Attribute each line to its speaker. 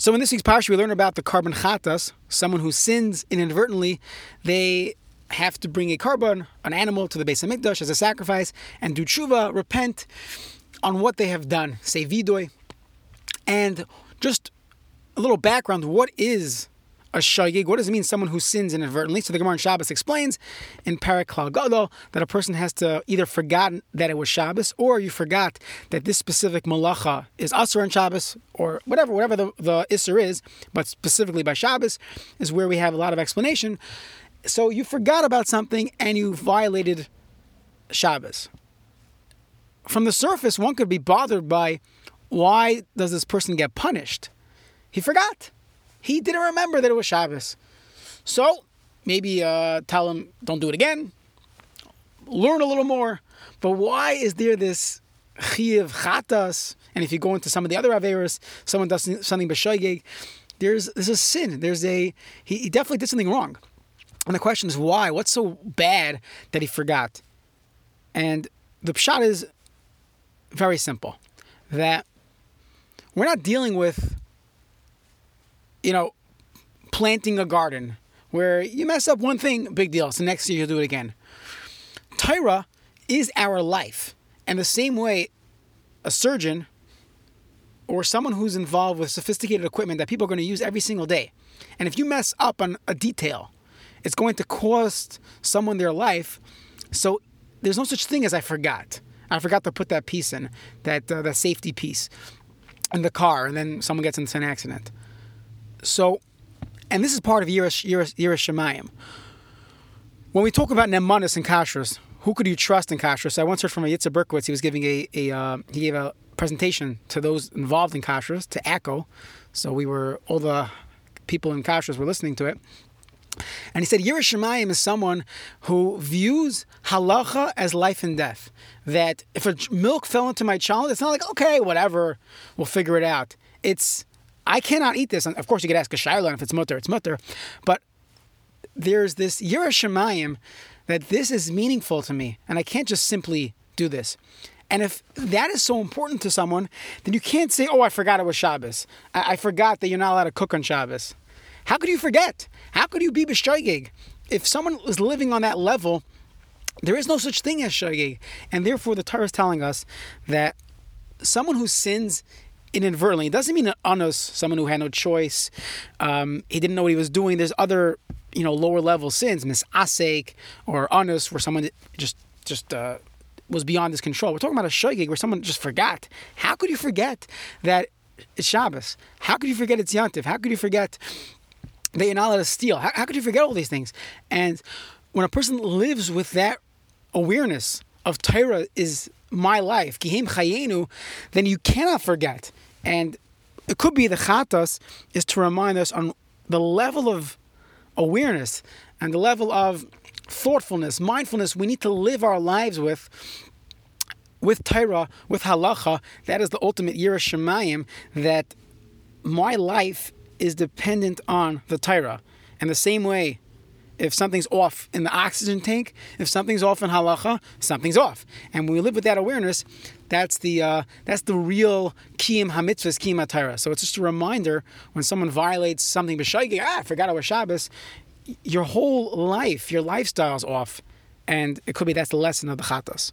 Speaker 1: So in this week's parsha, we learn about the korban chatas, someone who sins inadvertently. They have to bring a korban, an animal, to the Beis HaMikdash as a sacrifice, and do tshuva, repent on what they have done, say vidoy. And just a little background: what is a shagig? What does it mean, someone who sins inadvertently? So the Gemara in Shabbos explains in Parak Gadol that a person has to either forgotten that it was Shabbos, or you forgot that this specific malacha is Asr on Shabbos, or whatever, whatever the, the Isser is, but specifically by Shabbos is where we have a lot of explanation. So you forgot about something and you violated Shabbos. From the surface, one could be bothered by why does this person get punished? He forgot. He didn't remember that it was Shabbos. So maybe uh, tell him, don't do it again. Learn a little more. But why is there this chiv chatas? And if you go into some of the other averas, someone does something b'shoigeg, there's there's a sin. There's a he, he definitely did something wrong. And the question is why? What's so bad that he forgot? And the pshat is very simple. That we're not dealing with you know, planting a garden where you mess up one thing, big deal. So next year you'll do it again. Torah is our life. And the same way a surgeon or someone who's involved with sophisticated equipment that people are going to use every single day. And if you mess up on a detail, it's going to cost someone their life. So there's no such thing as I forgot. I forgot to put that piece in, that uh, that safety piece in the car, and then someone gets into an accident. So, and this is part of Yiras Shemayim. When we talk about Nemanis and Kashrus, who could you trust in Kashrus? I once heard from Yitzhak Berkowitz, he was giving a, a uh, he gave a presentation to those involved in Kashrus, to ACO. So we were, all the people in Kashrus were listening to it. And he said, Yiras Shemayim is someone who views halacha as life and death. That if a milk fell into my child, it's not like, okay, whatever, we'll figure it out. It's I cannot eat this. Of course, you could ask a shaila if it's mutter, it's mutter. But there's this Yiras Shemayim that this is meaningful to me, and I can't just simply do this. And if that is so important to someone, then you can't say, "Oh, I forgot it was Shabbos. I, I forgot that you're not allowed to cook on Shabbos." How could you forget? How could you be b'shoigig? If someone is living on that level, there is no such thing as shoigig, and therefore the Torah is telling us that someone who sins inadvertently. It doesn't mean an anus, someone who had no choice. Um, he didn't know what he was doing. There's other, you know, lower level sins, misasek or anus, where someone just just uh, was beyond his control. We're talking about a shogig where someone just forgot. How could you forget that it's Shabbos? How could you forget it's Yantiv? How could you forget that you're not allowed to steal? How, how could you forget all these things? And when a person lives with that awareness of Torah is my life, Gihim Chayenu, then you cannot forget. And it could be the Chatas is to remind us on the level of awareness and the level of thoughtfulness, mindfulness we need to live our lives with with Torah, with halacha, that is the ultimate Yiras Shemayim, that my life is dependent on the Torah. And the same way if something's off in the oxygen tank, if something's off in halacha, something's off. And when we live with that awareness, that's the uh, that's the real kiyim hamitzvahs kiyim atara. So it's just a reminder when someone violates something b'shaygig, ah, I forgot it was Shabbos. Your whole life, your lifestyle's off, and it could be that's the lesson of the chatas.